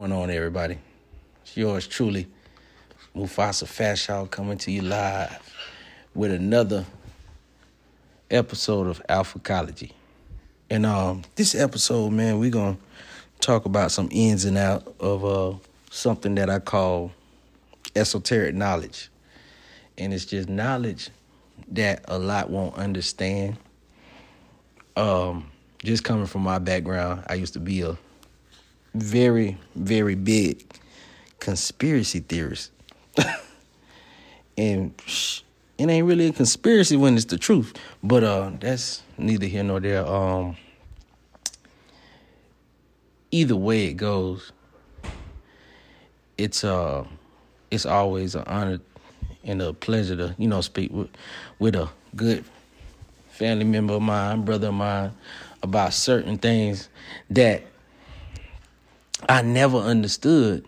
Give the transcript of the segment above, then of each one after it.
going on, everybody? It's yours truly, Mufasa Fashaw, coming to you live with another episode of Alphacology. And um, this episode, man, we're gonna talk about some ins and out of uh, something that I call esoteric knowledge, and it's just knowledge that a lot won't understand. Um, just coming from my background, I used to be a very, very big conspiracy theorist. and it ain't really a conspiracy when it's the truth. But uh that's neither here nor there. Um either way it goes, it's uh it's always an honor and a pleasure to, you know, speak with with a good family member of mine, brother of mine, about certain things that I never understood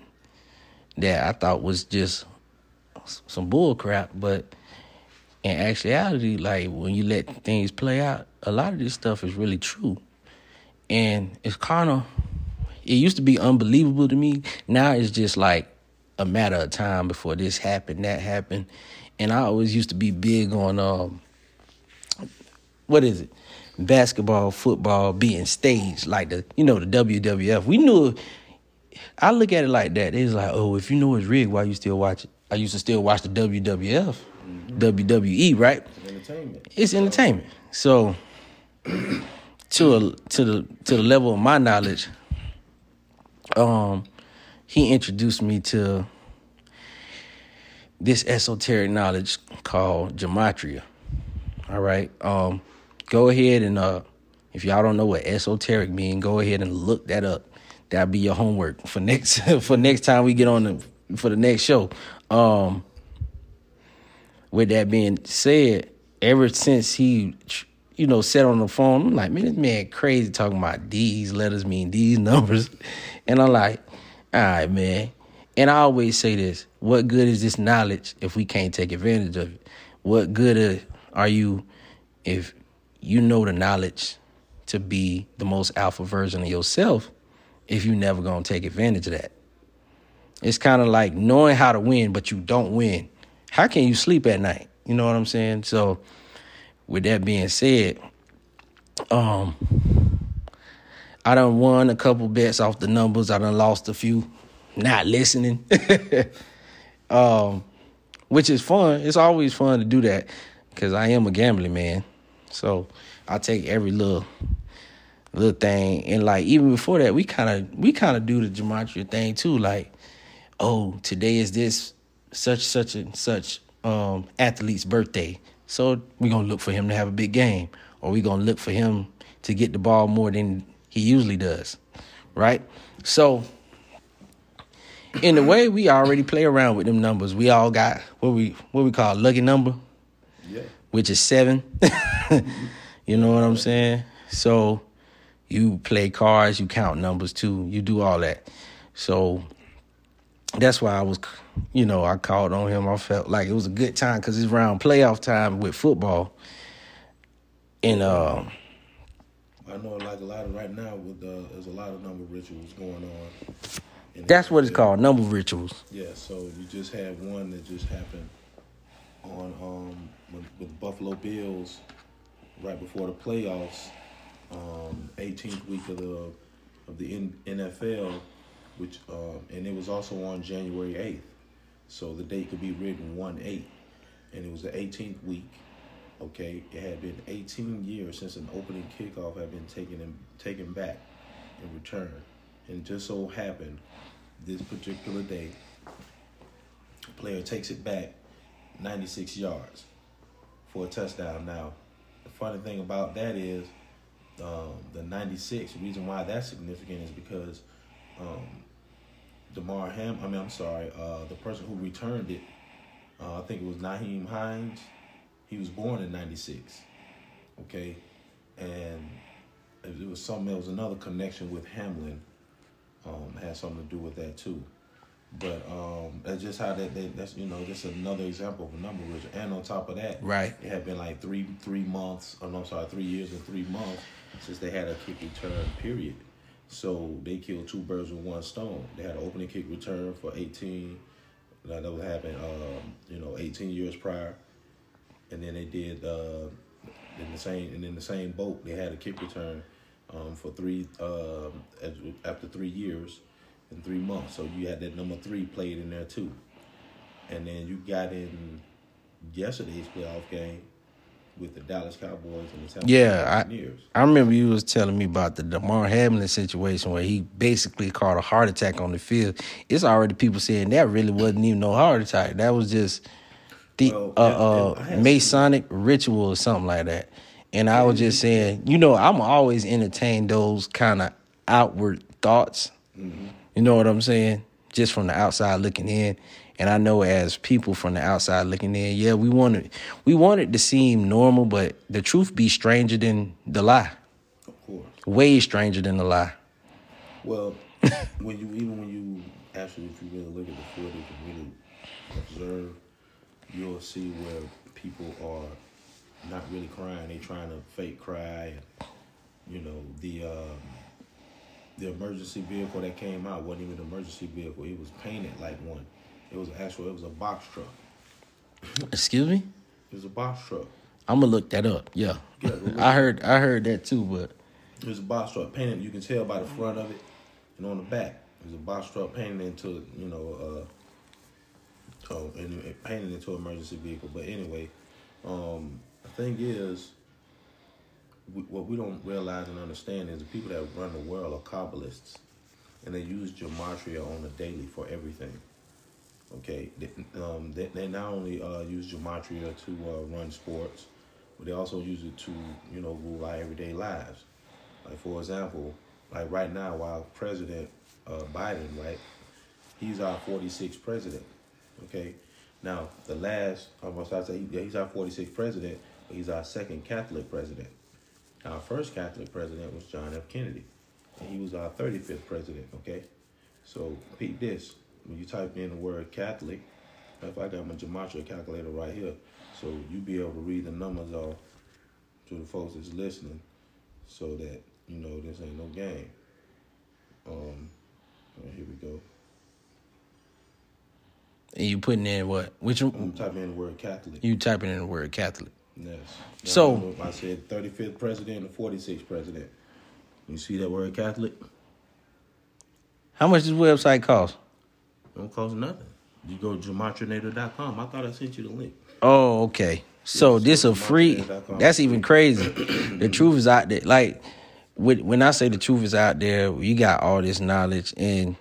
that I thought was just some bull crap, but in actuality, like when you let things play out, a lot of this stuff is really true. And it's kind of, it used to be unbelievable to me. Now it's just like a matter of time before this happened, that happened. And I always used to be big on, um, what is it? Basketball, football being staged like the, you know, the WWF. We knew I look at it like that. It's like, oh, if you know it's rigged, why you still watch it? I used to still watch the WWF, mm-hmm. WWE, right? It's entertainment. It's entertainment. So to a, to the to the level of my knowledge, um, he introduced me to this esoteric knowledge called gematria. All right. Um, go ahead and uh, if y'all don't know what esoteric mean, go ahead and look that up that'll be your homework for next for next time we get on the for the next show. Um, with that being said, ever since he, you know, said on the phone, I'm like, man, this man crazy talking about these letters mean these numbers, and I'm like, all right, man. And I always say this: What good is this knowledge if we can't take advantage of it? What good are you if you know the knowledge to be the most alpha version of yourself? if you never gonna take advantage of that. It's kind of like knowing how to win, but you don't win. How can you sleep at night? You know what I'm saying? So, with that being said, um, I done won a couple bets off the numbers. I done lost a few, not listening. um, which is fun. It's always fun to do that because I am a gambling man. So I take every little little thing. And like even before that, we kind of we kind of do the gematria thing too. Like, oh, today is this such such and such um, athlete's birthday, so we're gonna look for him to have a big game, or we're gonna look for him to get the ball more than he usually does, right? So. In a way, we already play around with them numbers. We all got what we what we call lucky number, yeah. which is seven. you know what I'm saying? So you play cards, you count numbers too, you do all that. So that's why I was, you know, I called on him. I felt like it was a good time because it's around playoff time with football. And uh, I know, like a lot of right now, with uh, there's a lot of number rituals going on. That's what it's called, number rituals. Yeah. So you just had one that just happened on um with, with Buffalo Bills right before the playoffs um, 18th week of the of the NFL, which uh, and it was also on January 8th, so the date could be written one eight, and it was the 18th week. Okay, it had been 18 years since an opening kickoff had been taken in, taken back in return, and just so happened this particular day, player takes it back 96 yards for a touchdown. Now, the funny thing about that is um, the 96. The reason why that's significant is because um, Damar Ham, I mean, I'm sorry, uh, the person who returned it, uh, I think it was Nyheim Hines. He was born in 96. Okay. And it was something, there was another connection with Hamlin, um, had something to do with that too. But um, that's just how that, that that's you know just another example of a number ritual. And on top of that, right, it had been like three three months. Oh, no, I'm sorry, three years and three months since they had a kick return period. So they killed two birds with one stone. They had an opening kick return for 18. That was happened, um, you know, 18 years prior, and then they did uh, in the same and in the same boat they had a kick return um, for three uh, after three years and three months. So you had that number three played in there too, and then you got in yesterday's playoff game with the Dallas Cowboys and the Tampa Yeah, Buccaneers. I remember you was telling me about the Damar Hamlin situation where he basically caught a heart attack on the field. It's already people saying that really wasn't even no heart attack. That was just the Well, uh, and- and uh, Masonic ritual or something like that. And I was just saying, you know, I'm always entertain those kind of outward thoughts. You know what I'm saying? Just from the outside looking in. And I know as people from the outside looking in, yeah, we wanted we want it to seem normal, but the truth be stranger than the lie. Of course. Way stranger than the lie. Well, when you even when you actually if you really look at the footage and really observe, you'll see where people are not really crying. They trying to fake cry. And, you know the um, the emergency vehicle that came out wasn't even an emergency vehicle. It was painted like one. It was actual. It was a box truck. Excuse me? It was a box truck. I'm gonna look that up. Yeah. Yeah, I heard I heard that too, but It was a box truck painted. You can tell by the front of it and on the back. It was a box truck painted into, you know, uh, oh, and it painted into an emergency vehicle. But anyway, um, the thing is, we, what we don't realize and understand is the people that run the world are Kabbalists, and they use gematria on a daily for everything. Okay, they, um, they, they not only uh, use gematria to uh, run sports, but they also use it to, you know, rule our everyday lives. Like for example, like right now, while President uh, Biden, right, he's our 46th president. Okay, now the last, almost I say, he's our 46th president, but he's our second Catholic president. Our first Catholic president was John F. Kennedy, and he was our 35th president. Okay, so peep this: when you type in the word Catholic, if I got my gematria calculator right here, so you be able to read the numbers off to the folks that's listening, so that you know this ain't no game. Um, here we go. and you putting in what? Which I'm typing in the word Catholic. You typing in the word Catholic. Yes. So- I said 35th president and 46th president. You see that word Catholic? How much does website cost? Don't cost nothing. You go to gematrinator.com. I thought I sent you the link. Oh, okay. So Yes, this a free. That's even crazy. the truth is out there. Like with, when I say the truth is out there, you got all this knowledge and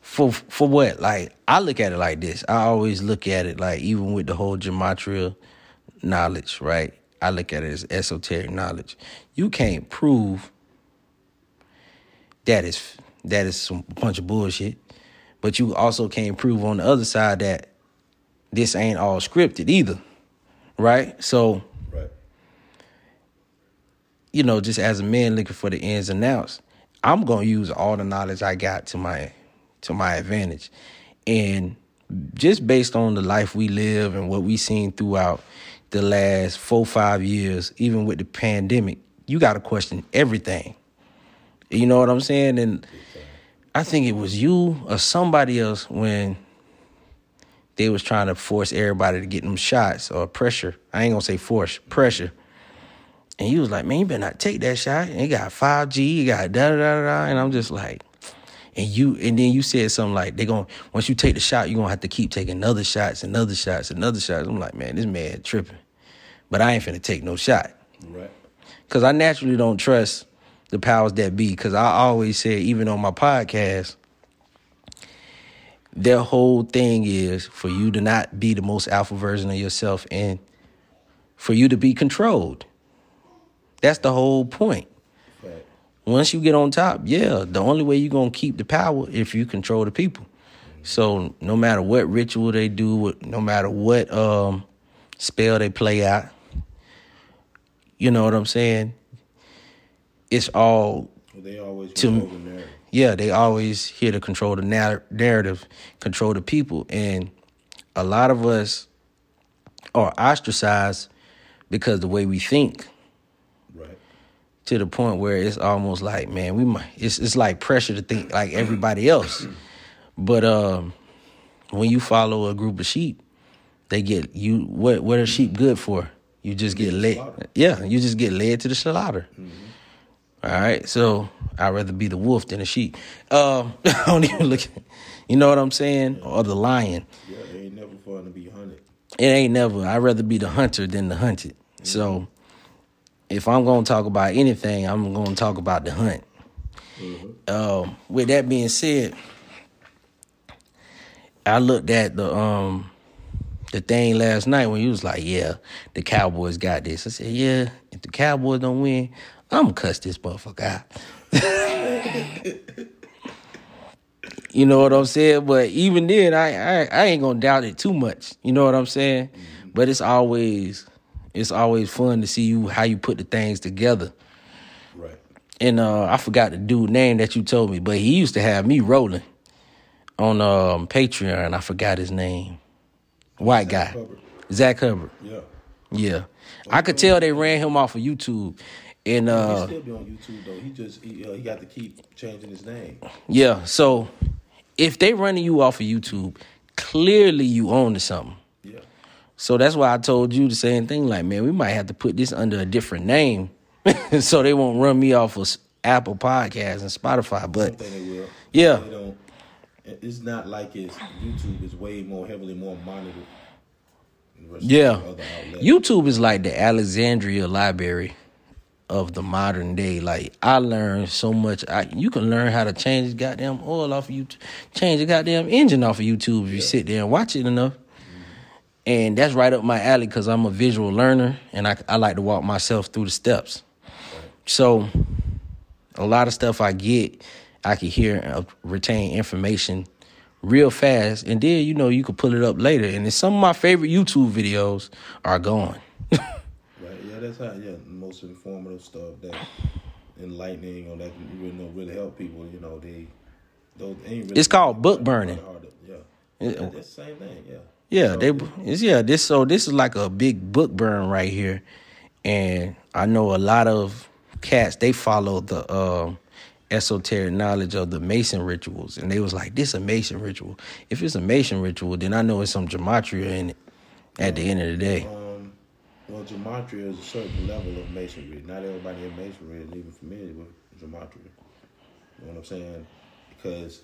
for for what? Like I look at it like this. I always look at it like even with the whole gematria knowledge, right? I look at it as esoteric knowledge. You can't prove that is that is some bunch of bullshit. But you also can't prove on the other side that this ain't all scripted either. Right? So, Right. you know, just as a man looking for the ins and outs, I'm gonna use all the knowledge I got to my to my advantage. And just based on the life we live and what we seen throughout the last four, five years, even with the pandemic, you gotta question everything. You know what I'm saying? And I think it was you or somebody else when they was trying to force everybody to get them shots or pressure. I ain't gonna say force, pressure. And he was like, man, you better not take that shot. And he got 5G, you got da da da da. And I'm just like, and you and then you said something like they going to once you take the shot, you're gonna have to keep taking other shots and other shots and other shots. I'm like, man, this man tripping. But I ain't finna take no shot. Right. Cause I naturally don't trust the powers that be. Cause I always say, even on my podcast, their whole thing is for you to not be the most alpha version of yourself and for you to be controlled. That's the whole point. Once you get on top, yeah, the only way you're gonna keep the power if you control the people. So no matter what ritual they do, no matter what um spell they play out, you know what I'm saying? It's all Well, they always To- the narrative. yeah, they always here to control the nar- narrative, control the people, and a lot of us are ostracized because the way we think. To the point where it's almost like, man, we might. It's it's like pressure to think like everybody else. But um, when you follow a group of sheep, they get you. What what are sheep good for? You just get led. Yeah, you just get led to the slaughter. All right, so I'd rather be the wolf than the sheep. Um, I don't even look. You know what I'm saying? Or the lion. Yeah, it ain't never fun to be hunted. It ain't never. I'd rather be the hunter than the hunted. So if I'm gonna talk about anything, I'm gonna talk about the hunt. Um, with that being said, I looked at the um the thing last night when you was like, "Yeah, the Cowboys got this." I said, "Yeah, if the Cowboys don't win, I'm gonna cuss this motherfucker out." You know what I'm saying? But even then, I, I I ain't gonna doubt it too much. You know what I'm saying? But it's always it's always fun to see you how you put the things together. Right. And uh, I forgot the dude name that you told me, but he used to have me rolling on um, Patreon. I forgot his name. White guy, Hubbard. Zach Hubbard. Yeah. Yeah, I could tell they ran him off of YouTube. And he uh, still be on YouTube though. He just he, uh, he got to keep changing his name. yeah, so if they running you off of YouTube, clearly you own to something. Yeah. So that's why I told you the same thing. Like, man, we might have to put this under a different name, so they won't run me off of Apple Podcasts and Spotify. But. Yeah. It's not like it's YouTube is way more heavily more monitored. yeah. YouTube is like the Alexandria Library of the modern day. Like, I learned so much. I, you can learn how to change goddamn oil off of YouTube, change the goddamn engine off of YouTube if you sit there and watch it enough. And that's right up my alley because I'm a visual learner and I, I like to walk myself through the steps. So a lot of stuff I get, I can hear and uh, retain information real fast. And then, you know, you can pull it up later. And then some of my favorite YouTube videos are gone. Right. Yeah, that's how. Yeah, the most informative stuff that enlightening or that you know really help people. You know, they those ain't really. It's called book burning. Yeah. Yeah. Yeah, that's the same thing. Yeah. Yeah, So, they yeah, this so this is like a big book burn right here. And I know a lot of cats they follow the um esoteric knowledge of the Mason rituals and they was like, This a Mason ritual. If it's a Mason ritual, then I know it's some gematria in it at the end of the day. Um, well, gematria is a certain level of masonry. Not everybody in masonry is even familiar with gematria. You know what I'm saying? Because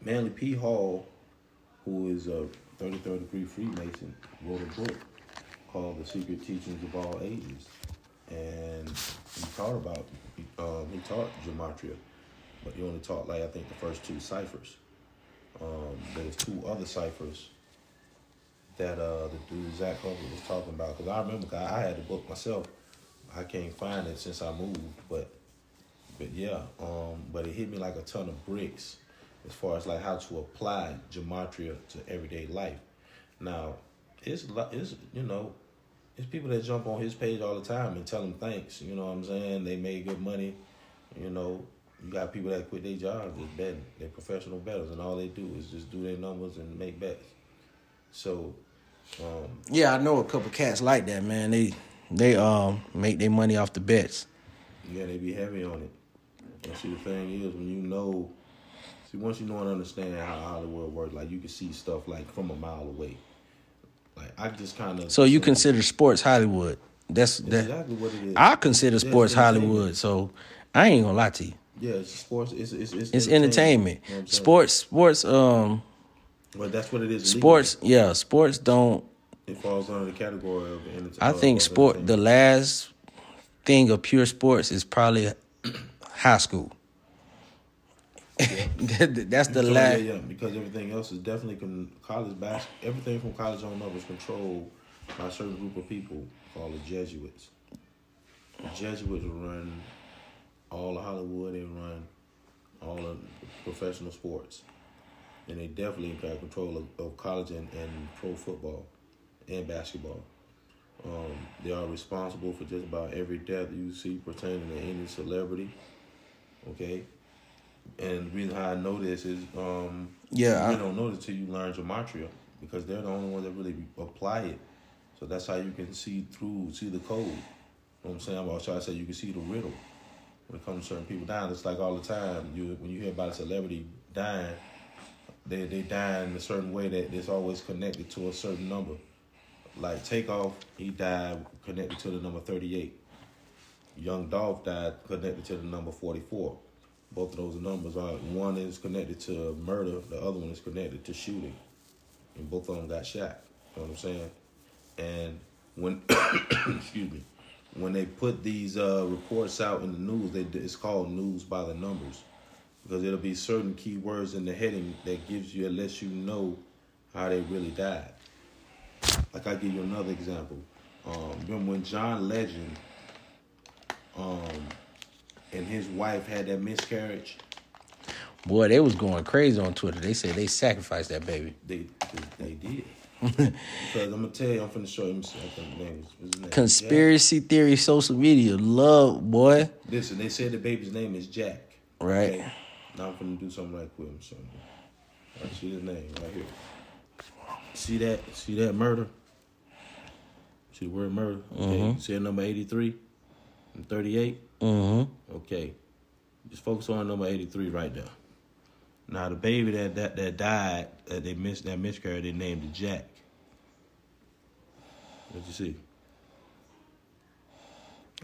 Manly P. Hall, who is a 33rd degree Freemason, wrote a book called The Secret Teachings of All Ages. And he taught about, um, he taught gematria, but he only taught, like, I think the first two ciphers. Um, there's two other ciphers that uh the dude Zach Hubbard was talking about because I remember I had the book myself. I can't find it since I moved, but but yeah, um, but it hit me like a ton of bricks as far as like how to apply gematria to everyday life. Now, it's it's you know, it's people that jump on his page all the time and tell him thanks. You know what I'm saying? They made good money. You know, you got people that quit their jobs just betting. They're professional bettors, and all they do is just do their numbers and make bets. So, um, Yeah, I know a couple cats like that, man. They they um make their money off the bets. Yeah, they be heavy on it. And see, the thing is, when you know, see, once you know and understand how Hollywood works, like you can see stuff like from a mile away. Like I just kind of. So you consider sports Hollywood. That's that exactly what it is. I consider sports. Hollywood, so I ain't gonna lie to you. Yeah, it's sports. It's it's it's, It's entertainment. You know what I'm saying? Sports, sports, um, Well, that's what it is. sports. Yeah, sports don't. It falls under the category of entertainment. I think sport. The last thing of pure sports is probably high school. That's the So, last. Yeah, yeah, because everything else is definitely con- college bas- Everything from college on up is controlled by a certain group of people called the Jesuits. The Jesuits run all of Hollywood. They run all of professional sports, and they definitely got control of, of college and, and pro football and basketball. Um, they are responsible for just about every death you see pertaining to any celebrity. Okay, and the reason how I know this is um, Yeah, I- you don't know this till you learn gematria because they're the only ones that really apply it. So that's how you can see through, see the code. You know what I'm saying? I'm trying to say you can see the riddle when it comes to certain people dying. It's like all the time. You when you hear about a celebrity dying, they they die in a certain way that it's always connected to a certain number. Like Takeoff, he died connected to the number 38. Young Dolph died connected to the number 44. Both of those numbers are one is connected to murder, the other one is connected to shooting. And both of them got shot. You know what I'm saying? And when excuse me, when they put these uh, reports out in the news, they it's called news by the numbers because it'll be certain key words in the heading that gives you, lets you know how they really died. Like I give you another example. Um, remember when John Legend um, and his wife had that miscarriage? Boy, they was going crazy on Twitter. They said they sacrificed that baby. They they did. because I'm gonna tell you, I'm finna show him. Conspiracy Jack. theory, social media, love, boy. Listen, they said the baby's name is Jack. Right. Okay? Now I'm finna do something right with him. So, I see his name right here. See that? See that murder? See the word murder? Okay. Mm-hmm. See number 83 and 38? Mm-hmm. Okay. Just focus on number 83 right there. Now the baby that that, that died, that they missed that miscarriage, they named it Jack. What you see?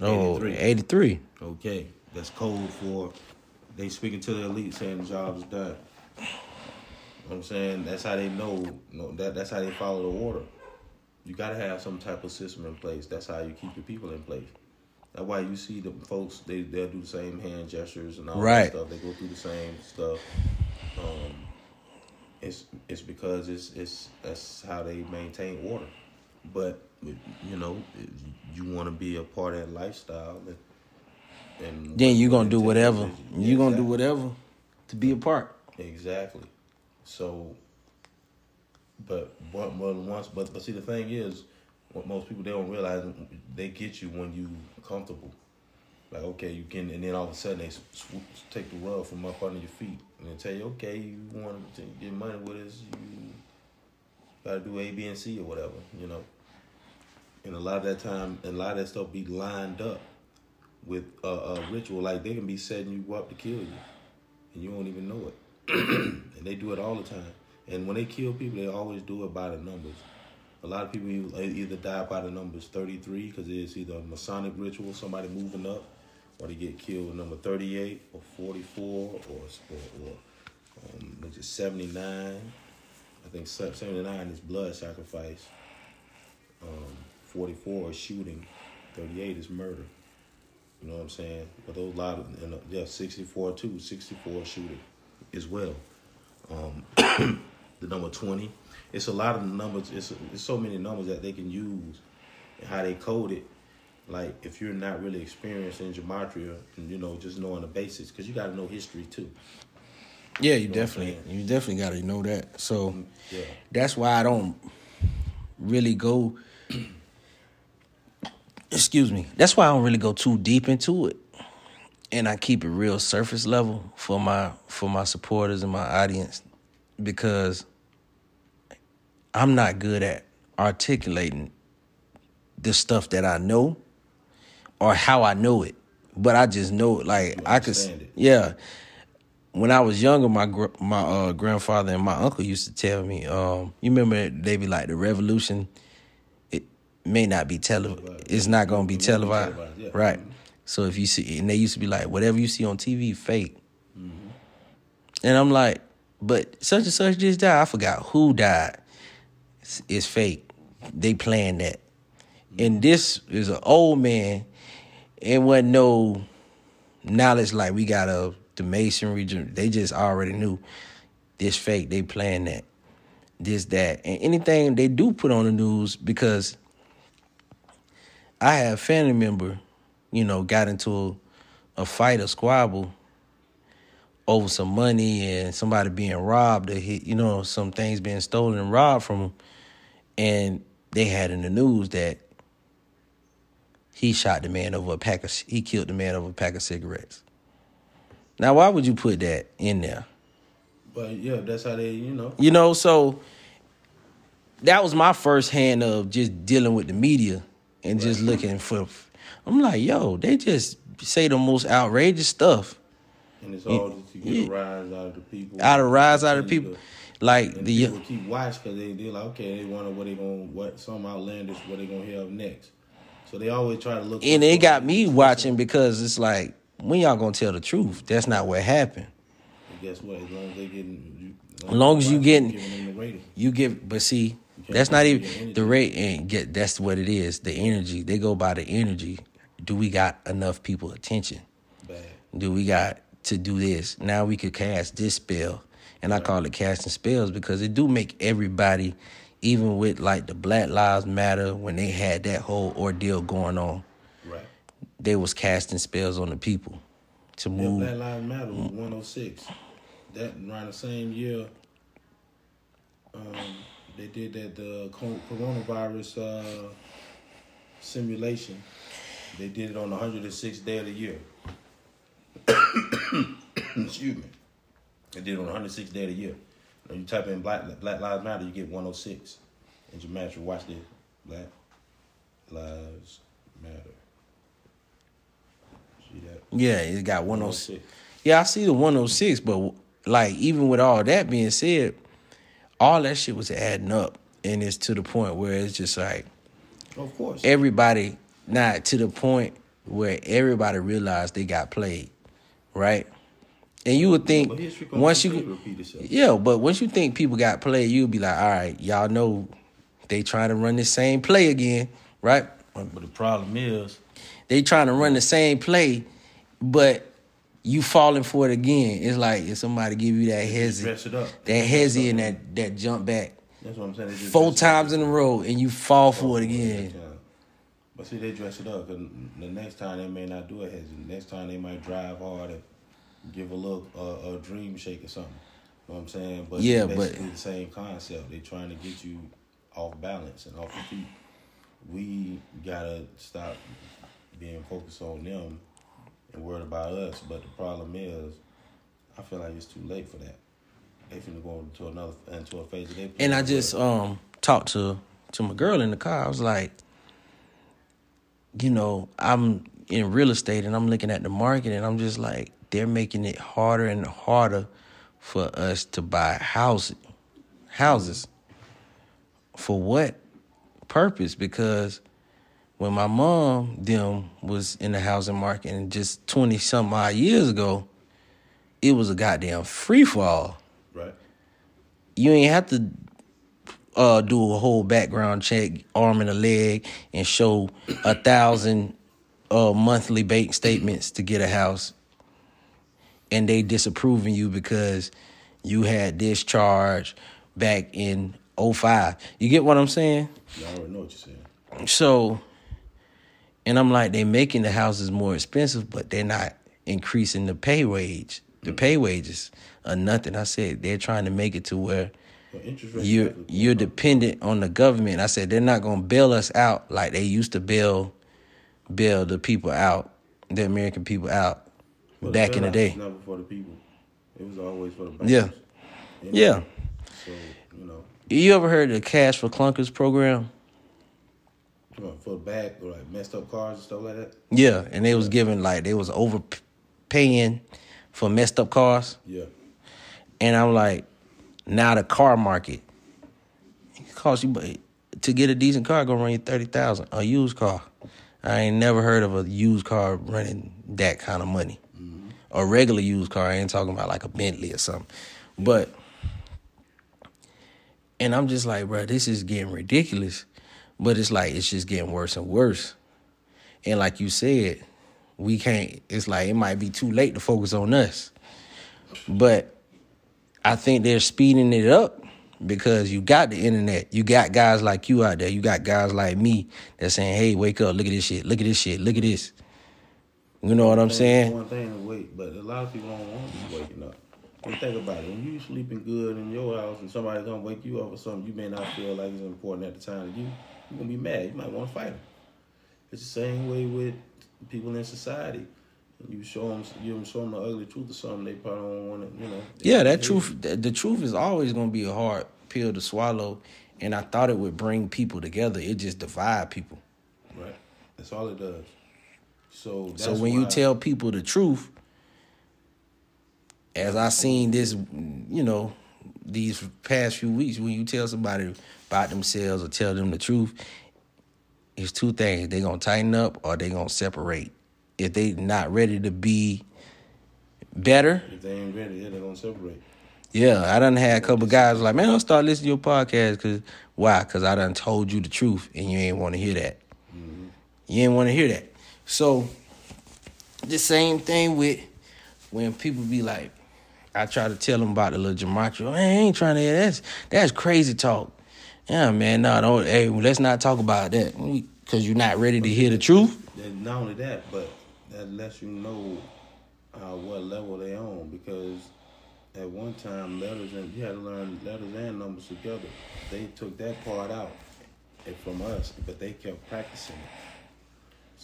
Oh, 83. 83. Okay. That's code for they speaking to the elite saying the job is done. You know I'm saying that's how they know, you know that that's how they follow the order. You gotta have some type of system in place. That's how you keep your people in place. That's why you see the folks they they'll do the same hand gestures and all right. that stuff. They go through the same stuff. Um, it's it's because it's it's that's how they maintain order. But you know, you want to be a part of that lifestyle. And, and then you're gonna do whatever. You're gonna do whatever to be a part. Exactly. So, but but, but once but but see the thing is, what most people they don't realize they get you when you comfortable. Like okay, you can, and then all of a sudden they swoop, take the rug from up under your feet and they tell you, okay, you want to get money with us, you got to do A, B, and C or whatever, you know. And a lot of that time, and a lot of that stuff be lined up with a, a ritual. Like they can be setting you up to kill you, and you don't even know it. and they do it all the time. And when they kill people, they always do it by the numbers. A lot of people either die by the numbers 33 because it's either a Masonic ritual, somebody moving up, or they get killed number 38 or 44 or, or, or um, which is 79. I think 79 is blood sacrifice. Um, 44 is shooting. 38 is murder. You know what I'm saying? But those lot of and, uh, yeah, 64 too. 64 shooting as well. Um, the number 20. It's a lot of numbers. It's, it's so many numbers that they can use and how they code it. Like if you're not really experienced in gematria and you know just knowing the basics, because you got to know history too. Yeah, you, you know definitely you definitely got to know that. So mm, yeah. that's why I don't really go excuse me. That's why I don't really go too deep into it. And I keep it real surface level for my for my supporters and my audience because I'm not good at articulating the stuff that I know or how I know it. But I just know it like I could it. yeah. When I was younger, my my uh, grandfather and my uncle used to tell me, um, you remember they be like the revolution It may not be televised. It's not going to be televised, yeah. right? So if you see, and they used to be like, whatever you see on TV, fake. Mm-hmm. And I'm like, but such and such just died. I forgot who died. It's, fake. They planned that. And this is an old man, and wasn't no knowledge like we got a the masonry. They just already knew this fake. They planned that, this that, and anything they do put on the news because I had a family member, you know, got into a, a fight, a squabble over some money and somebody being robbed or he, you know, some things being stolen and robbed from him. And they had in the news that he shot the man over a pack of he killed the man over a pack of cigarettes. Now, why would you put that in there? But yeah, that's how they, you know. You know, so that was my first hand of just dealing with the media and right. just looking for I'm like, yo, they just say the most outrageous stuff. And it's all just to get yeah. a rise out of the people. Out of rise out of people. Like And the people keep watch because they they like okay they wonder what they gonna what some outlandish what they gonna hear up next. So they always try to look. and it got me watching because it's like when y'all gonna tell the truth? That's not what happened. And guess what? As long as they getting, As long as you getting- giving them the rating. You give, but see, that's not even the rate. And get that's what it is. The energy they go by the energy. Do we got enough people attention? Bad. Do we got to do this? Now we could cast this spell, and I call it casting spells because it do make everybody, even with like the Black Lives Matter when they had that whole ordeal going on, Right. they was casting spells on the people to Yeah, move. Black Lives Matter was 106. That around the same year, um, they did that the coronavirus uh, simulation. They did it on the 106th day of the year. Excuse me. They did it on the 106th day of the year. When you type in Black Black Lives Matter, you get 106. And your match, watch this. Black Lives Matter. See that? Yeah, it got 106. 106. Yeah, I see the 106, but like even with all that being said, all that shit was adding up, and it's to the point where it's just like Of course. everybody not to the point where everybody realized they got played, right? And you would think But once you repeat yeah, but once you think people got played, you'll be like, all right, y'all know they trying to run the same play again, right? But the problem is, They trying to run the same play, but you falling for it again. It's like if somebody give you that hezzy, dress it up. that hezzy and that that jump back That's what I'm saying. Just four dress it up. times in a row, and you fall for it again. But see, they dress it up. Cause the next time they may not do it heavy. The next time they might drive hard and give a little uh, a dream shake or something. You know what I'm saying? But Yeah, it's but- basically the same concept. They're trying to get you off balance and off your feet. We gotta stop being focused on them and worried about us. But the problem is, I feel like it's too late for that. They finna go into another into a phase of their And I just um talked to to my girl in the car. I was like, you know, I'm in real estate and I'm looking at the market and I'm just like, they're making it harder and harder for us to buy houses. Houses. For what purpose? Because when my mom them was in the housing market and just twenty some odd years ago, it was a goddamn free fall right. you ain't have to uh, do a whole background check, arm and a leg, and show a thousand uh, monthly bank statements to get a house, and they disapproving you because you had this charge back in 05. You get what I'm saying? You already know what you're saying. So, and I'm like, they're making the houses more expensive, but they're not increasing the pay wage, the mm-hmm. pay wages, or nothing. I said they're trying to make it to where rates you're you're dependent on the government. I said they're not gonna bail us out like they used to bail bail the people out, the American people out back in the day. never for the people. It was always for the Yeah. bankers. You know? Yeah. So you know, You ever heard of the Cash for Clunkers program? for back or like messed up cars and stuff like that. Yeah, and they was giving like they was overpaying for messed up cars. Yeah. And I'm like, now the car market it costs you but to get a decent car gonna run you thirty thousand. A used car. I ain't never heard of a used car running that kind of money. A regular used car, I ain't talking about like a Bentley or something. But and I'm just like, bro, this is getting ridiculous. But it's like it's just getting worse and worse. And like you said, we can't it's like it might be too late to focus on us. But I think they're speeding it up because you got the internet. You got guys like you out there. You got guys like me that's saying, "Hey, wake up! Look at this shit! Look at this shit! Look at this." You know what I'm saying? One thing to wait, but a lot of people don't want to be waking up. And think about it. When you sleeping good in your house and somebody gonna wake you up or something you may not feel like is important at the time to you, you're gonna be mad. You might want to fight them. It's the same way with people in society. You show them, you show them the ugly truth or something, they probably don't want to, you know. Yeah, that truth. The, the truth is always gonna be a hard pill to swallow, and I thought it would bring people together. It just divide people. Right. That's all it does. So So when you tell people the truth, as I seen this, you know, these past few weeks, when you tell somebody about themselves or tell them the truth, it's two things: they gonna tighten up or they gonna separate. If they not ready to be better, if they ain't ready, yeah, they're gonna separate. yeah, I done had a couple guys like, man, I'll start listening to your podcast because why? Because I done told you the truth and you ain't want to hear that. Mm-hmm. You ain't want to hear that. So the same thing with when people be like, I try to tell them about the little gematria. Man, I ain't trying to hear that's that's crazy talk. Yeah, man, no, don't. Hey, let's not talk about that because you're not ready to hear the truth. Not only that, but that lets you know uh, what level they on because at one time letters and you had to learn letters and numbers together. They took that part out from us, but they kept practicing it.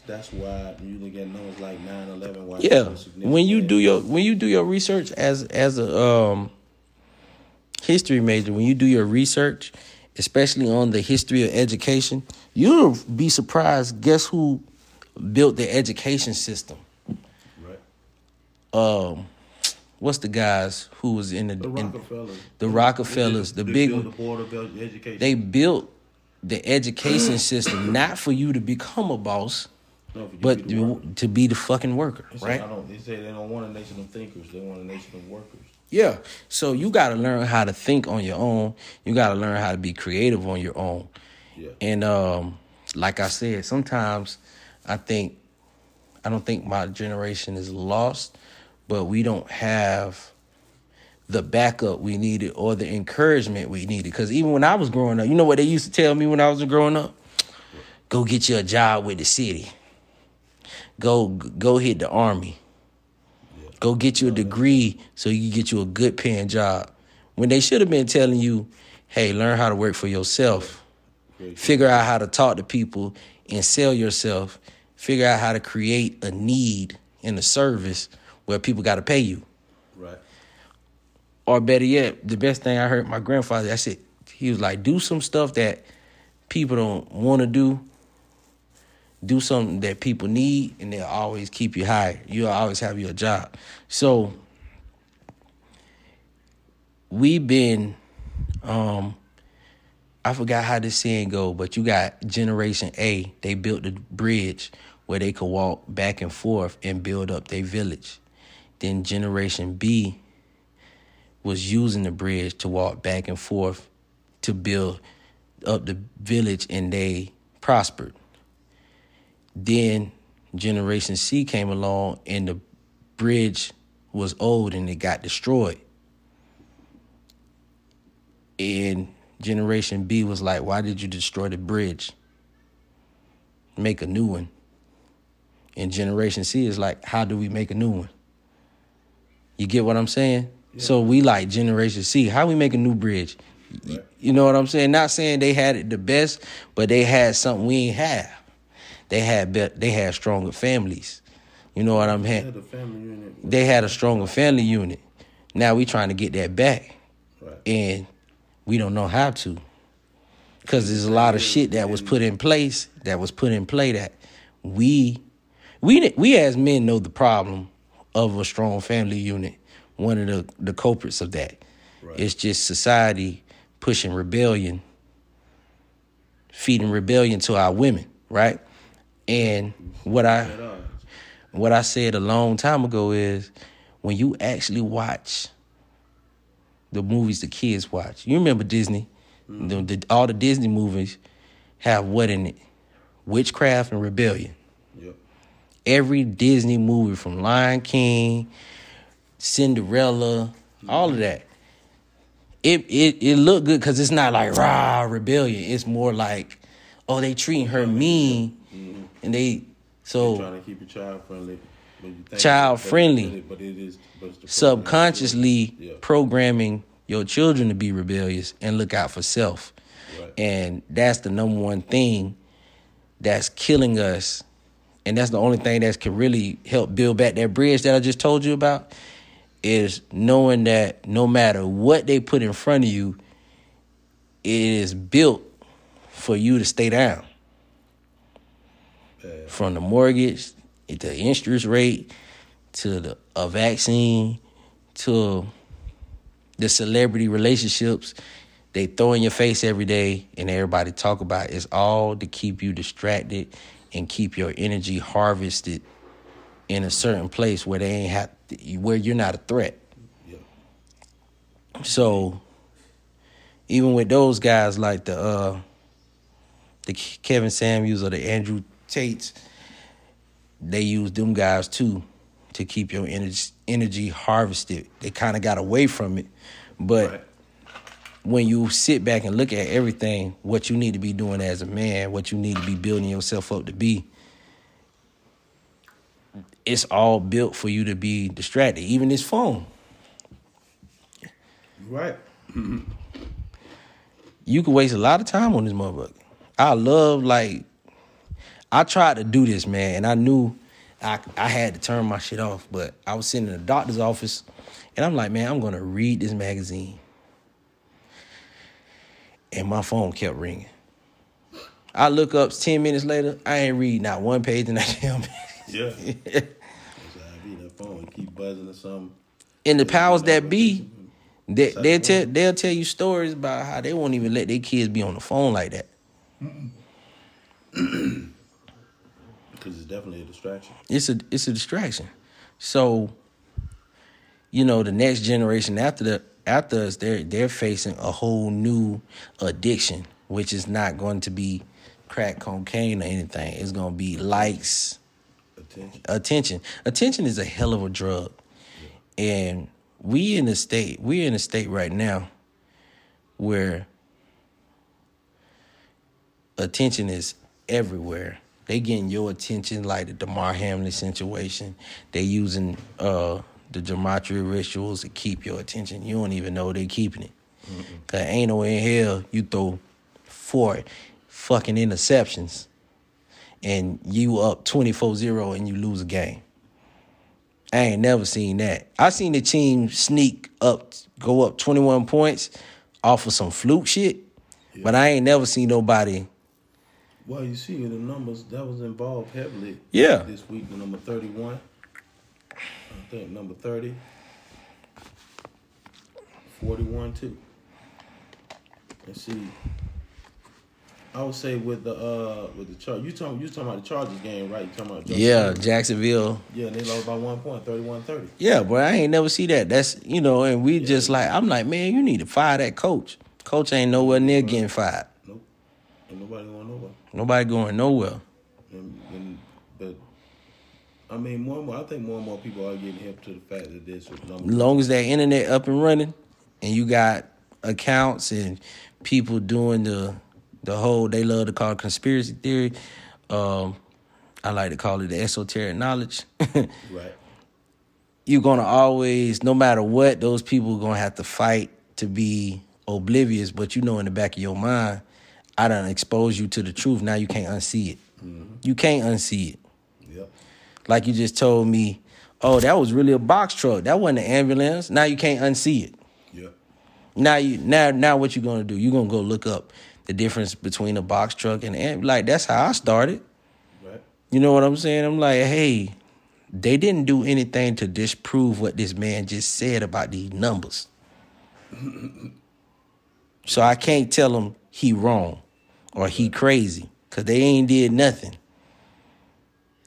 That's why you look at numbers like 9, 11, why Yeah, so when you do your when you do your research as as a um history major, when you do your research, especially on the history of education, you'll be surprised. Guess who built the education system? right. Um, what's the guys who was in the, The in, Rockefellers. the Rockefellers, the They big built the board of education. they built the education system not for you to become a boss, No, but be to, to be the fucking worker, They right? I don't, they say they don't want a nation of thinkers. They want a nation of workers. Yeah. So you got to learn how to think on your own. You got to learn how to be creative on your own. Yeah. And um, like I said, sometimes I think I don't think my generation is lost, but we don't have the backup we needed or the encouragement we needed. Because even when I was growing up, you know what they used to tell me when I was growing up? Go get you a job with the city. Go go hit the army. Go get you a degree so you can get you a good paying job. When they should have been telling you, hey, learn how to work for yourself. Figure out how to talk to people and sell yourself. Figure out how to create a need in a service where people got to pay you. Right. Or better yet, the best thing I heard my grandfather, I said, he was like, do some stuff that people don't want to do. Do something that people need, and they'll always keep you hired. You'll always have your job. So we've been um I forgot how this saying go, but you got generation A, they built the bridge where they could walk back and forth and build up their village. Then generation B was using the bridge to walk back and forth to build up the village and they prospered. Then generation C came along and the bridge was old and it got destroyed. And generation B was like, why did you destroy the bridge? Make a new one. And generation C is like, how do we make a new one? You get what I'm saying? So we like generation C. How we make a new bridge? Right. You know what I'm saying? Not saying they had it the best, but they had something we ain't have. They had be- they had stronger families. You know what I'm saying? had a family unit. They had a stronger family unit. Now we trying to get that back Right. and we don't know how to because there's a lot of shit that was put in place that was put in play that we we we as men know the problem of a strong family unit one of the the culprits of that Right. it's just society pushing rebellion feeding rebellion to our women right and what i what I said a long time ago is when you actually watch the movies the kids watch. You remember Disney? The, the, all the Disney movies have what in it? Witchcraft and rebellion. Yep. Every Disney movie from Lion King, Cinderella, all of that. It it it looked good because it's not like rah rebellion. It's more like, oh, they treating her mean, and they so trying to keep it child friendly. But you think Child friendly. but it is but subconsciously Yeah. programming your children to be rebellious and look out for self. Right. And that's the number one thing that's killing us. And that's the only thing that can really help build back that bridge that I just told you about is knowing that no matter what they put in front of you, it is built for you to stay down. From the mortgage, the interest rate to the a vaccine to the celebrity relationships they throw in your face every day and everybody talk about it's all to keep you distracted and keep your energy harvested in a certain place where they ain't have where you're not a threat. Yeah. So even with those guys like the uh the Kevin Samuels or the Andrew Tates, they use them guys too to keep your energy energy harvested. They kind of got away from it, but Right. when you sit back and look at everything, what you need to be doing as a man, what you need to be building yourself up to be, it's all built for you to be distracted. Even this phone, Right. you can waste a lot of time on this motherfucker. I love like I tried to do this, man, and I knew I I had to turn my shit off, but I was sitting in the doctor's office and I'm like, man, I'm gonna read this magazine. And my phone kept ringing. I look up 10 minutes later, I ain't read not one page in that damn Yeah. magazine. That's how I that phone keep buzzing or something. and the powers that be, they, they'll tell they'll tell you stories about how they won't even let their kids be on the phone like that. Because it's definitely a distraction. it's a it's a distraction. So, you know, the next generation after the after us, they're they're facing a whole new addiction, which is not going to be crack cocaine or anything. It's gonna be likes, Attention. attention. Attention is a hell of a drug. And we in a state, we're in a state right now where attention is everywhere. They getting your attention like the Damar Hamlin situation. They using uh the gematria rituals to keep your attention. You don't even know they keeping it. Cause ain't no in hell you throw four fucking interceptions and you up 24-0 and you lose a game. I ain't never seen that. I seen the team sneak up, go up 21 points off of some fluke shit, but I ain't never seen nobody. Well, you see the numbers that was involved heavily. Yeah. This week, the number thirty-one. I think number 30. 41 too. Let's see. I would say with the uh with the charge, you talking you talking about the Chargers game, right? You talking about Yeah, Jacksonville. yeah, they lost by one point, 31-30. Yeah, but I ain't never see that. That's you know, and we just like I'm like, man, you need to fire that coach. Coach ain't nowhere near getting fired. Ain't nobody going nowhere. Nobody going nowhere. And, and but I mean, more and more, I think more and more people are getting hip to the fact that this is long as that internet up and running and you got accounts and people doing the the whole they love to call it conspiracy theory um i like to call it the esoteric knowledge Right. you're gonna always no matter what those people are gonna have to fight to be oblivious but you know in the back of your mind i done expose you to the truth now you can't unsee it mm-hmm. you can't unsee it Yep. like you just told me oh that was really a box truck that wasn't an ambulance now you can't unsee it Yep. Now you now now what you gonna do? You gonna go look up the difference between a box truck and and like that's how I started. Right. You know what I'm saying? I'm like, hey, they didn't do anything to disprove what this man just said about these numbers. so I can't tell him he wrong or he crazy because they ain't did nothing.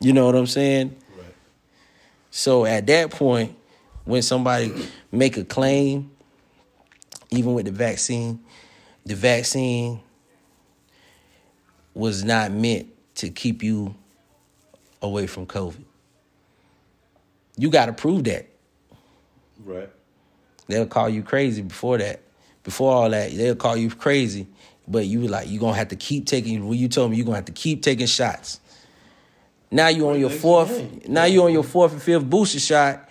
You know what I'm saying? Right. So at that point, when somebody make a claim, even with the vaccine, the vaccine was not meant to keep you away from COVID. You got to prove that. Right. They'll call you crazy before that. Before all that, they'll call you crazy, but you were like you gonna have to keep taking. When you told me you are gonna have to keep taking shots. Now you on your fourth. Now you on your fourth and fifth booster shot.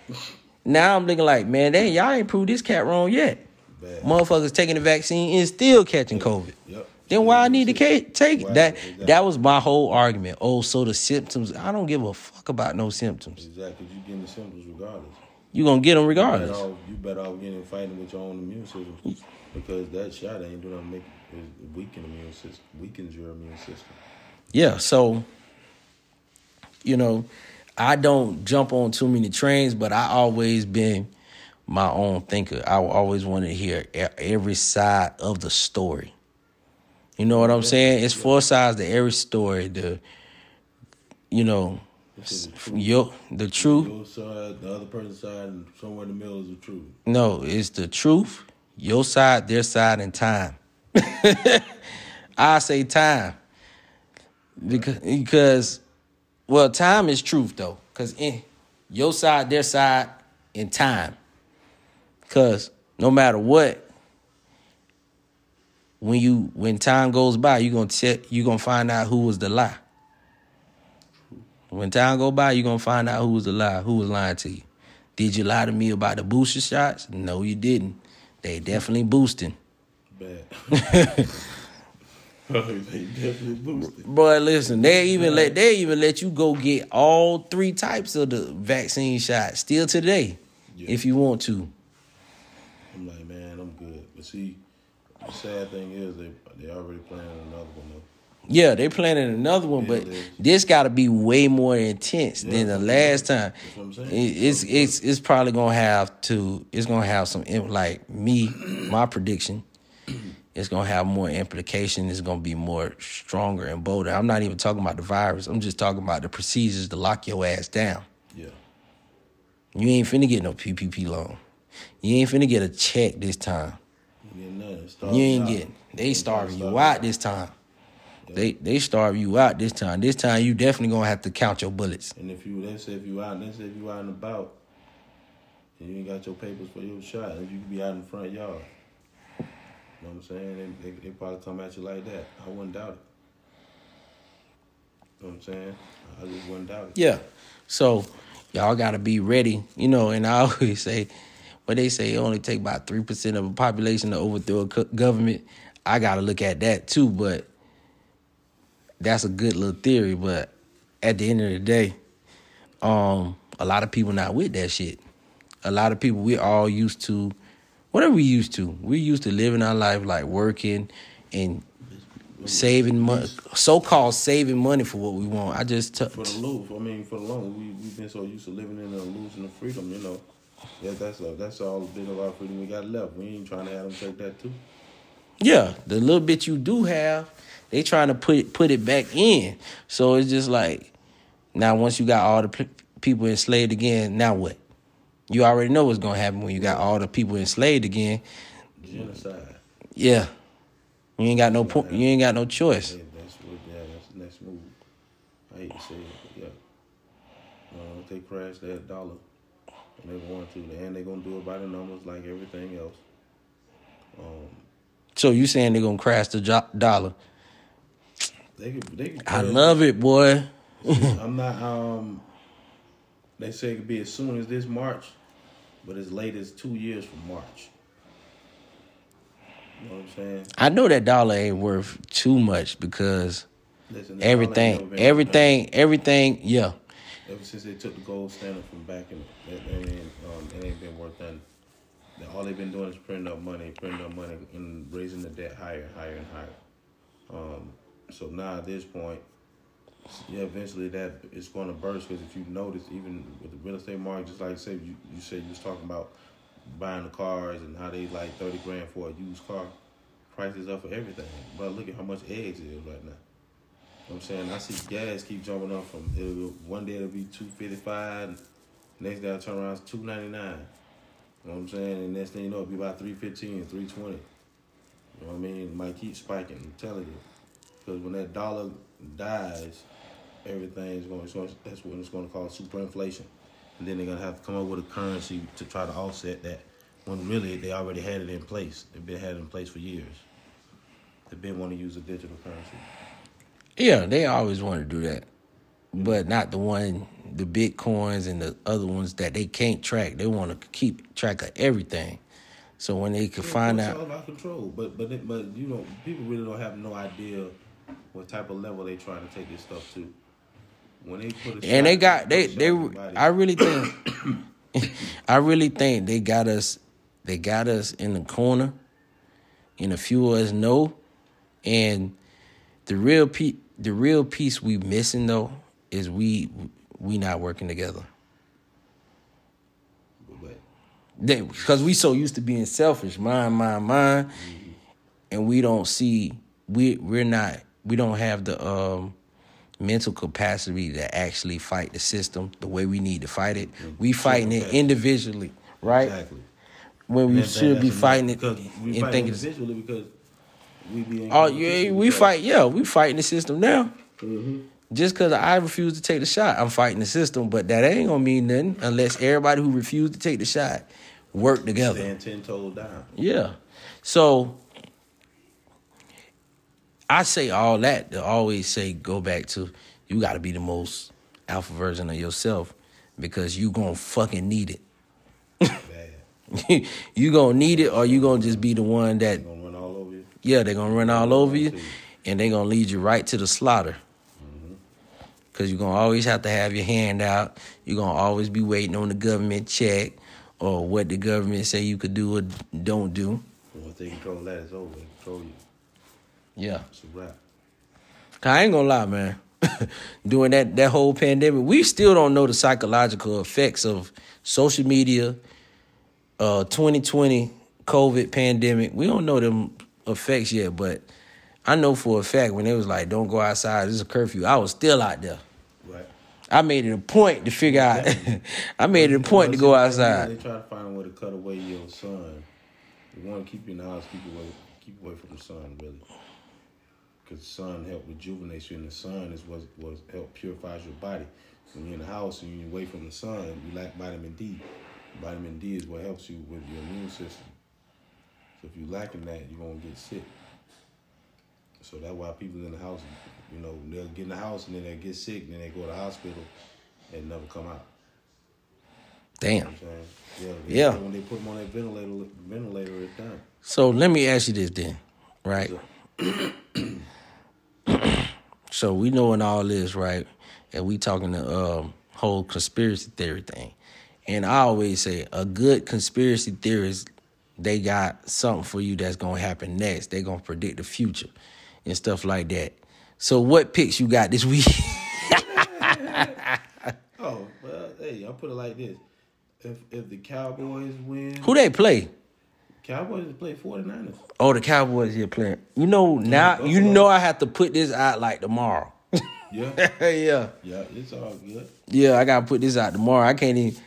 Now I'm looking like man, they y'all ain't proved this cat wrong yet. Bad. Motherfuckers taking the vaccine and still catching COVID. Yep. Then why I need to take Right, that? exactly. That was my whole argument. Oh, so the symptoms? I don't give a fuck about no symptoms. Exactly. You getting the symptoms regardless. You gonna get them You regardless. better off, you better off getting fighting with your own immune system because that shot ain't doing nothing. It weaken immune system. Weakens your immune system. Yeah, so you know, I don't jump on too many trains, but I always been my own thinker. I always want to hear every side of the story. You know what I'm saying? It's four sides to every story. The, you know, the your the truth. Your side, the other person's side, and somewhere in the middle is the truth. No, it's the truth, your side, their side, and time. I say time because because well, time is truth though, because in your side, their side, in time. Cause no matter what, when you when time goes by, you're gonna te- you're gonna find out who was the lie. When time go by, you're gonna find out who was the lie, who was lying to you. Did you lie to me about the booster shots? No, you didn't. They definitely boosting. Bad. Oh, they definitely boosted. Boy, listen, they even let they even let you go get all three types of the vaccine shot still today, yeah. if you want to. I'm like, man, I'm good. But see, the sad thing is they they already planning another one though. Yeah, they planning another one, but this got to be way more intense yeah, than the last time. it's it's it's probably gonna have to. It's gonna have some like me. My prediction. It's gonna have more implication. It's gonna be more stronger and bolder. I'm not even talking about the virus. I'm just talking about the procedures to lock your ass down. Yeah. You ain't finna get no PPP loan. You ain't finna get a check this time. You, you ain't getting. They starving you out this time. Yeah. They they starve you out this time. This time you definitely gonna have to count your bullets. And if you let's say if you out, let's say if you out and about, and you ain't got your papers for your shot, if you could be out in the front yard. You know what I'm saying? They, they, they probably come at you like that. I wouldn't doubt it. You know what I'm saying? I just wouldn't doubt it. Yeah. So y'all gotta be ready, you know, and I always say but they say it only take about three percent of a population to overthrow a government. I got to look at that too, but that's a good little theory. But at the end of the day, um, a lot of people not with that shit. A lot of people we all used to, whatever we used to. We used to living our life like working and saving money, so called saving money for what we want. I just t- for the loop. I mean, for the long, we we've been so used to living in the losing the freedom, you know. Yeah, that's all. That's all a bit of our freedom we got left. We ain't trying to have them take that too. Yeah, the little bit you do have, they trying to put it, put it back in. So it's just like now once you got all the p- people enslaved again, now what? You already know what's gonna happen when you got all the people enslaved again. Genocide. Yeah, you ain't got no point. You ain't got no choice. Hey, that's what. Yeah, that's the next move. I hate to say it, but yeah. Uh, they crash that dollar. And they want to, and they're gonna do it by the numbers like everything else. Um, so you saying they're gonna crash the jo- dollar? They could, they could I love it, boy. I'm not. Um, they say it could be as soon as this March, but as late as two years from March. You know what I'm saying? I know that dollar ain't worth too much because Listen, everything, everything, everything, yeah ever since they took the gold standard from back in, it, it, ain't, um, it ain't been worth nothing. All they've been doing is printing up money, printing up money, and raising the debt higher and higher and higher. Um, so now at this point, yeah, eventually that is going to burst because if you notice, even with the real estate market, just like said, you, you said you was talking about buying the cars and how they like 30 grand for a used car. Prices up for everything. But look at how much eggs it is right now. You know I'm saying I see gas keep jumping up from it'll one day it'll be two fifty five, next day I turn around it's two ninety nine. You know what I'm saying? And next thing you know it'll be about 315, 320. You know what I mean? It might keep spiking. I'm telling you, because when that dollar dies, everything is going. to that's what it's going to cause super inflation, and then they're gonna have to come up with a currency to try to offset that. When really they already had it in place. They've been had it in place for years. They've been wanting to use a digital currency. Yeah, they always want to do that, but not the one, the bitcoins and the other ones that they can't track. They want to keep track of everything. So when they can yeah, find it's out, all about control. But but but you know, people really don't have no idea what type of level they trying to take this stuff to. When they put and they got they they. I really think, I really think they got us. They got us in the corner, and a few of us know, and the real pe- the real piece we missing though is we we not working together. But, Because we so used to being selfish, mine, mine, mine, and we don't see we we're not we don't have the um mental capacity to actually fight the system the way we need to fight it. We fighting it individually, right? exactly. When we that- should be fighting it we and fight thinking. individually because we be Oh yeah, we fight. Yeah, we fighting the system now. Mm-hmm. Just because I refuse to take the shot, I'm fighting the system. But that ain't gonna mean nothing unless everybody who refused to take the shot work together. Stand ten toes down. Yeah. So I say all that to always say go back to you got to be the most alpha version of yourself because you gonna fucking need it. you gonna need it, or you gonna just be the one that They gonna run all over you. yeah they gonna run all over you, and they gonna lead you right to the slaughter. Mm-hmm. Cause you're gonna always have to have your hand out. You're gonna always be waiting on the government check or what the government say you could do or don't do. Once they control that, it's over. They control you. Yeah. It's a wrap. I ain't gonna lie, man. During that that whole pandemic, we still don't know the psychological effects of social media, uh, 2020 COVID pandemic. We don't know them effects yet, but I know for a fact when it was like, "Don't go outside," this is a curfew. I was still out there. Right. I made it a point to figure out. I made it a point to go outside. They try to find a way to cut away your sun. They want to keep you the house, keep you away, keep away from the sun, really. Because the sun help rejuvenate you, and the sun is what what help purifies your body. When you're in the house and you're away from the sun, you lack vitamin D. Vitamin D is what helps you with your immune system. So if you're lacking that, you're gonna get sick. So that's why people in the house, you know, they'll get in the house and then they get sick, and then they go to the hospital and never come out. Damn. You know what I'm saying? Yeah. Yeah. When they put them on that ventilator, ventilator, it's done. So let me ask you this then, right? so we knowing all this, right? And we talking the um, whole conspiracy theory thing. And I always say a good conspiracy theorist, they got something for you that's gonna happen next. They gonna predict the future and stuff like that. So what picks you got this week? Oh, well, hey, I'll put it like this. If if the Cowboys win, Who they play? Cowboys play 49ers. Oh, the Cowboys here playing. You know now. You know I have to put this out like tomorrow. Yeah. yeah. yeah, it's all good. Yeah, I gotta put this out tomorrow. I can't even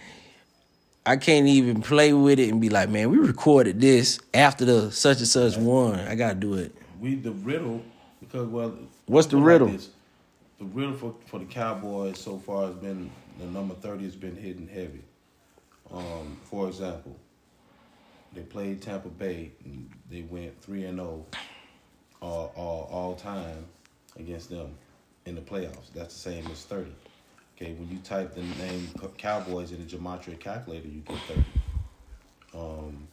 I can't even play with it and be like, man, we recorded this after the such and such one. I gotta do it. We the riddle because well, What's the put it like riddle? The riddle for for the Cowboys so far has been the number 30 has been hitting heavy. Um, for example, they played Tampa Bay. And they went three and zero all, all all time against them in the playoffs. That's the same as thirty. Okay, when you type the name Cowboys in the gematria calculator, you get thirty. Um,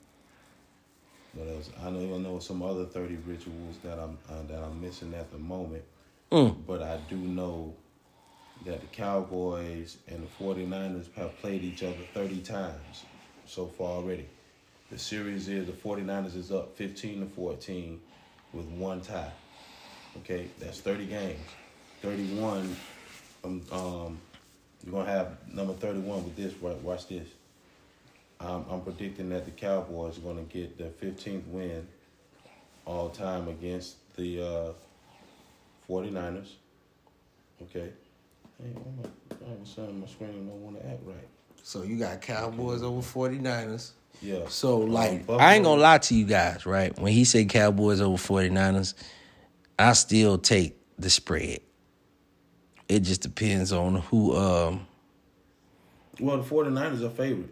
what else? I know I know some other thirty rituals that I'm uh, that I'm missing at the moment, Mm. but I do know that the Cowboys and the 49ers have played each other 30 times so far already. The series is the 49ers is up 15 to 14 with one tie. Okay, that's 30 games. 31, um, um, you're going to have number 31 with this. Right, watch this. I'm, I'm predicting that the Cowboys are going to get their 15th win all time against the uh, 49ers. Okay. Hey, all of a sudden my screen don't want to act right. So you got Cowboys over 49ers. Yeah. So Um, like Buffalo- I ain't gonna lie to you guys, right? When he said Cowboys over 49ers, I still take the spread. It just depends on who um Well, the 49ers are favorite.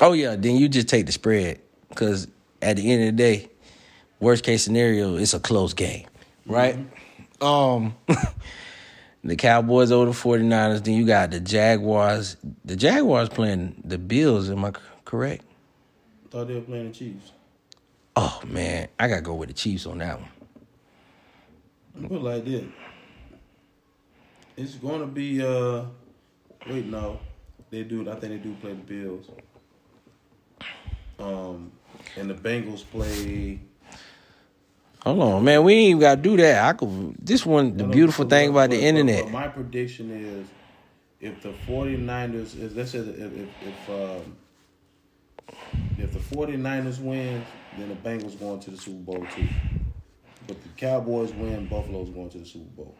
Oh yeah, then you just take the spread because at the end of the day, worst case scenario, it's a close game, right? Um, the Cowboys over the 49ers. Then you got the Jaguars. The Jaguars playing the Bills. Am I correct? Thought they were playing the Chiefs. Oh man, I gotta go with the Chiefs on that one. Put it like this. It's going to be. uh Wait, no, they do. I think they do play the Bills. Um, and the Bengals play. Hold on, man. We ain't even gotta do that. I could. This one, the beautiful thing about the internet. My prediction is, if the 49ers, is let's say if if if, um, if the 49ers win, then the Bengals going to the Super Bowl too. But the Cowboys win, Buffalo's going to the Super Bowl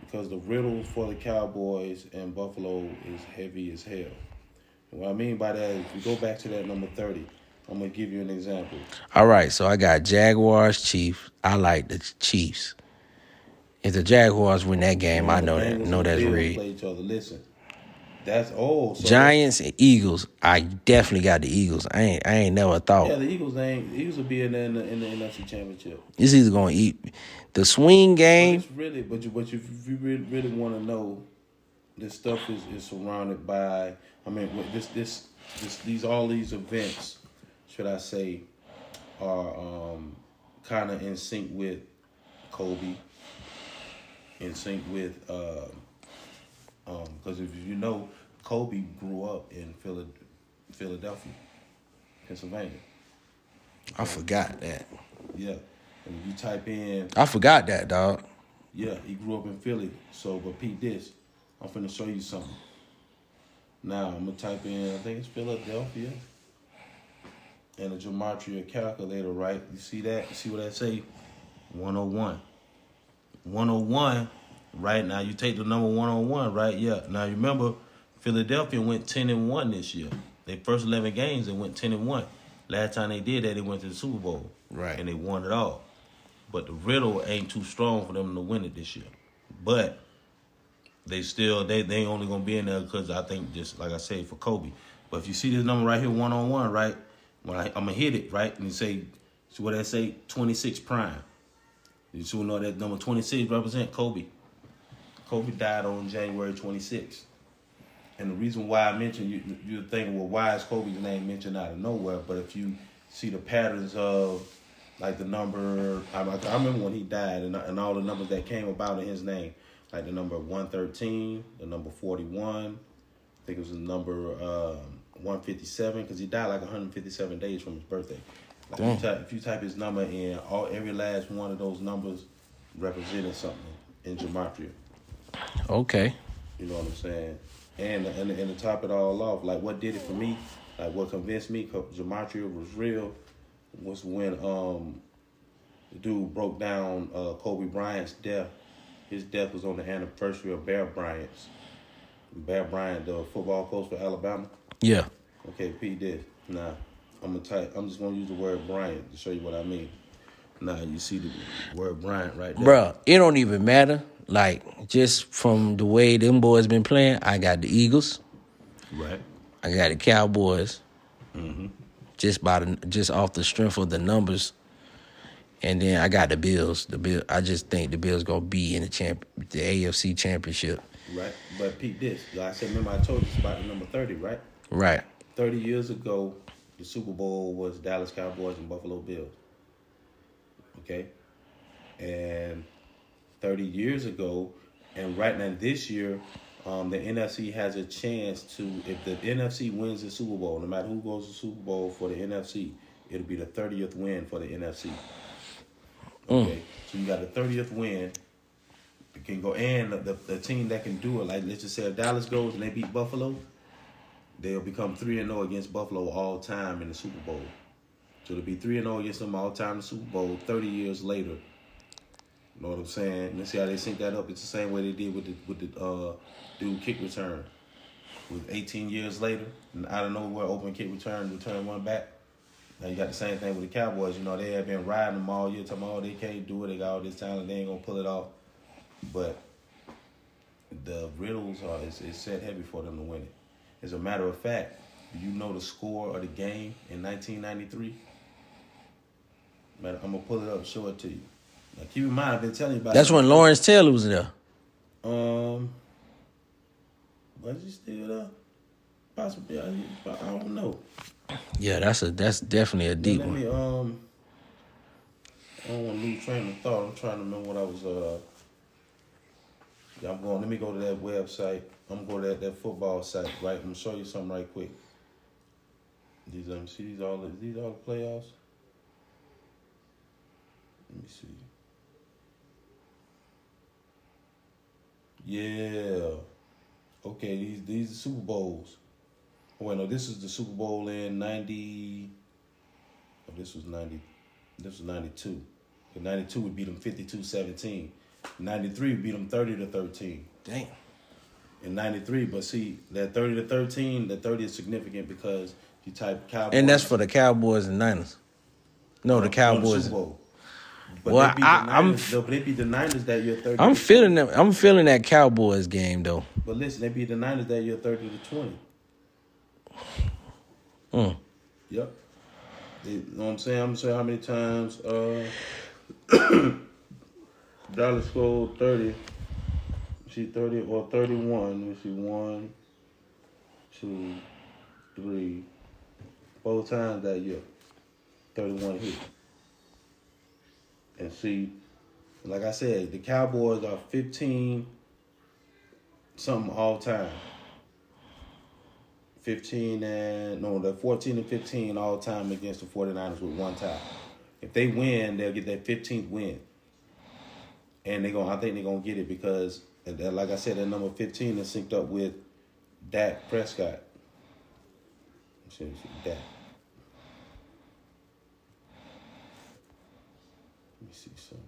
because the riddle for the Cowboys and Buffalo is heavy as hell. And what I mean by that is, if you go back to that number 30, I'm gonna give you an example. All right, so I got Jaguars, Chiefs. I like the Chiefs. If the Jaguars win that game, I know that. Know that's rigged. Play each other. Listen, that's old. So Giants and Eagles. I definitely got the Eagles. I ain't. I ain't never thought Yeah, the Eagles ain't. Eagles will be in the in the, in the NFC Championship. it's either gonna eat the swing But game. it's really, but you, but you, if you really, really want to know, this stuff is, is surrounded by. I mean, this this this these all these events, should I say, are um, kind of in sync with Kobe. In sync with, because um, if you know, Kobe grew up in Phila- Philadelphia, Pennsylvania. I forgot that. Yeah, and if you type in I forgot that, dog. Yeah, he grew up in Philly. So, but Pete, this, I'm finna show you something. Now, I'm gonna type in, I think it's Philadelphia, and a gematria calculator, right? You see that? You see what I say? 101. 101, right? Now, you take the number 101, right? Yeah. Now, you remember, Philadelphia went 10 and 1 this year. Their first 11 games, they went 10 and 1. Last time they did that, they went to the Super Bowl. Right. And they won it all. But the riddle ain't too strong for them to win it this year. But they still they they only gonna be in there because I think just like I say for Kobe. But if you see this number right here, one on one, right? When I, I'm gonna hit it, right, and you say, see what I say, 26 prime. You should know that number 26 represent Kobe. Kobe died on January 26th. And the reason why I mentioned you, you're thinking, well, why is Kobe's name mentioned out of nowhere? But if you see the patterns of like the number, I, I remember when he died and, and all the numbers that came about in his name, like the number 113, the number 41, I think it was the number um, 157, because he died like 157 days from his birthday. Like if, you type, if you type his number in, all every last one of those numbers represented something in gematria. Okay. You know what I'm saying? And and and to top it all off, like what did it for me, like what convinced me, cause gematria was real, was when um the dude broke down uh, Kobe Bryant's death. His death was on the anniversary of Bear Bryant's. Bear Bryant, the football coach for Alabama. Yeah. Okay, Pete did. Nah, I'm gonna type. I'm just gonna use the word Bryant to show you what I mean. Nah, you see the word Bryant right there. Bruh, it don't even matter. Like, just from the way them boys been playing, I got the Eagles. Right. I got the Cowboys. Mm-hmm. Just by the just off the strength of the numbers. And then I got the Bills. The Bill I just think the Bills gonna be in the champ the AFC championship. Right. But Pete, this. Like I said, remember I told you it's about the number thirty, right? Right. 30 years ago, the Super Bowl was Dallas Cowboys and Buffalo Bills. Okay? And 30 years ago, and right now this year, um, the NFC has a chance to, if the NFC wins the Super Bowl, no matter who goes to Super Bowl for the NFC, it'll be the 30th win for the NFC. Okay? So you got the 30th win. It can go, and the, the, team that can do it, like let's just say if Dallas goes and they beat Buffalo, they'll become three and zero against Buffalo all time in the Super Bowl. So to be three and zero against them all time in the Super Bowl, thirty years later. Know what I'm saying? Let's see how they sync that up. It's the same way they did with the with the uh, dude kick return. With 18 years later, and out of nowhere, open kick return, return one back. Now you got the same thing with the Cowboys. You know they have been riding them all year, talking oh, they can't do it. They got all this talent, they ain't gonna pull it off. But the riddles are it's, it's set heavy for them to win it. As a matter of fact, you know the score of the game in 1993? Man, I'm gonna pull it up show it to you. Now keep in mind, I've been telling you about. That's it. when Lawrence Taylor was there. Um, was he still there? Possibly. I, I don't know. Yeah, that's a that's definitely a deep Let one. me um. I don't want to lose train of thought. I'm trying to remember what I was. Uh, yeah, I'm going. Let me go to that website. I'm going to that, that football site. Right. I'm gonna show you something right quick. These um, see these all these all the playoffs. Let me see. Yeah. Okay, these these are Super Bowls. Oh, wait, no, this is the Super Bowl in ninety. Oh, this was ninety. This was ninety two. Ninety two we beat them 52-17. 93, we beat them thirty to thirteen. Damn. In ninety three, but see that thirty to thirteen, the thirty is significant because you type Cowboys. And that's for the Cowboys and Niners. No, the on Cowboys. Super Bowl. But Well, they I- the though, but they beat the Niners that year thirty. I'm feeling that. I'm feeling that Cowboys game though. But listen, they beat the Niners that year thirty to twenty. Mm. Yep. You know what I'm saying? I'm gonna say how many times uh Dallas scored thirty. She thirty or thirty one. See one, two, three, four times that year. Thirty one hit. And see, like I said, the Cowboys are fifteen something all time. 15 and no, they're 14 and 15 all time against the 49ers with one tie. If they win, they'll get their 15th win. And they're going I think they're gonna get it because like I said, that number 15 is synced up with Dak Prescott. Dak. Let me see something.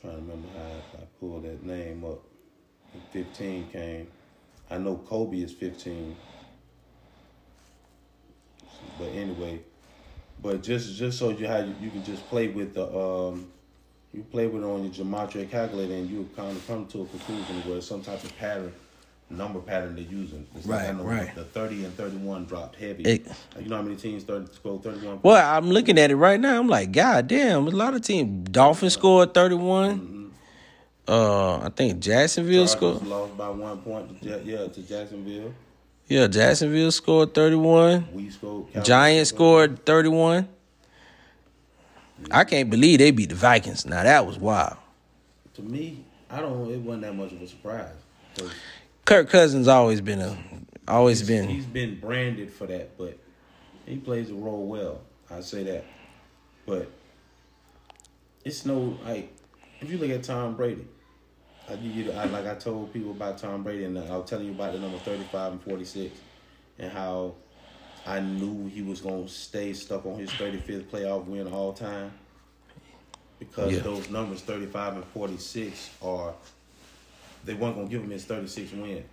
trying to remember how I pulled that name up. When 15 came. I know Kobe is 15. But anyway, but just just so you how you, you can just play with the um you play with it on your gematria calculator and you kind of come to a conclusion where some type of pattern, number pattern they're using. It's Right, know right. The 30 and 31 dropped heavy. It- you know how many teams 30, scored 31? Well, I'm looking at it right now. I'm like, God damn, a lot of teams. Dolphins scored 31. Uh, I think Jacksonville Chargers scored. lost by one point to yeah to Jacksonville. Yeah, Jacksonville scored 31. We scored. Cowboys Giants scored 31. I can't believe they beat the Vikings. Now that was wild. To me, I don't. It wasn't that much of a surprise. Kirk Cousins always been a always he's- been He's been branded for that, but he plays the role well. I say that, but it's no like if you look at Tom Brady. I you, I, like I told people about Tom Brady, and I was telling you about the number thirty-five and forty-six, and how I knew he was gonna stay stuck on his thirty-fifth playoff win all time because Yeah. those numbers thirty-five and forty-six are they weren't gonna give him his thirty-six win.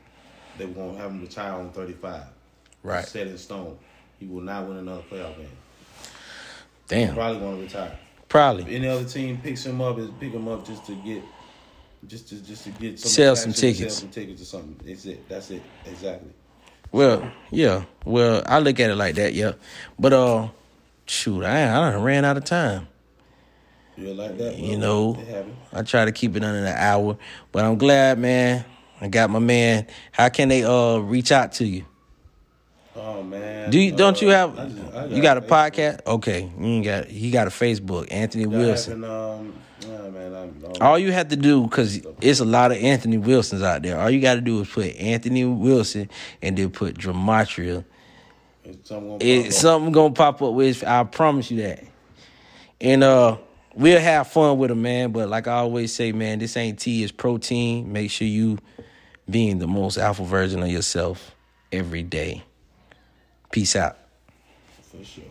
They were gonna have him retire on thirty-five. right. Set in stone. He will not win another playoff game. Damn, Probably gonna retire. If probably any other team picks him up, is pick him up just to get, just to just to get some Sell some tickets. sell some tickets or something. It's it. That's it. Exactly. Well, yeah. Well, I look at it like that, yeah. But uh, shoot, I I done ran out of time. You like that? You know. I try to keep it under an hour, but I'm glad, man. I got my man. How can they uh reach out to you? Oh man. Do you don't you Uh, have I just- I you got a Facebook. podcast? Okay, you got he got a Facebook, Anthony Wilson. um, man. I'm, I'm, All you have to do, cause it's a lot of Anthony Wilsons out there. All you got to do is put Anthony Wilson and then put Gematria. it's something gonna It, pop up. something gonna pop up with. I promise you that. And uh, we'll have fun with them, man. But like I always say, man, this ain't tea, it's protein. Make sure you being the most alpha version of yourself every day. Peace out. for sure.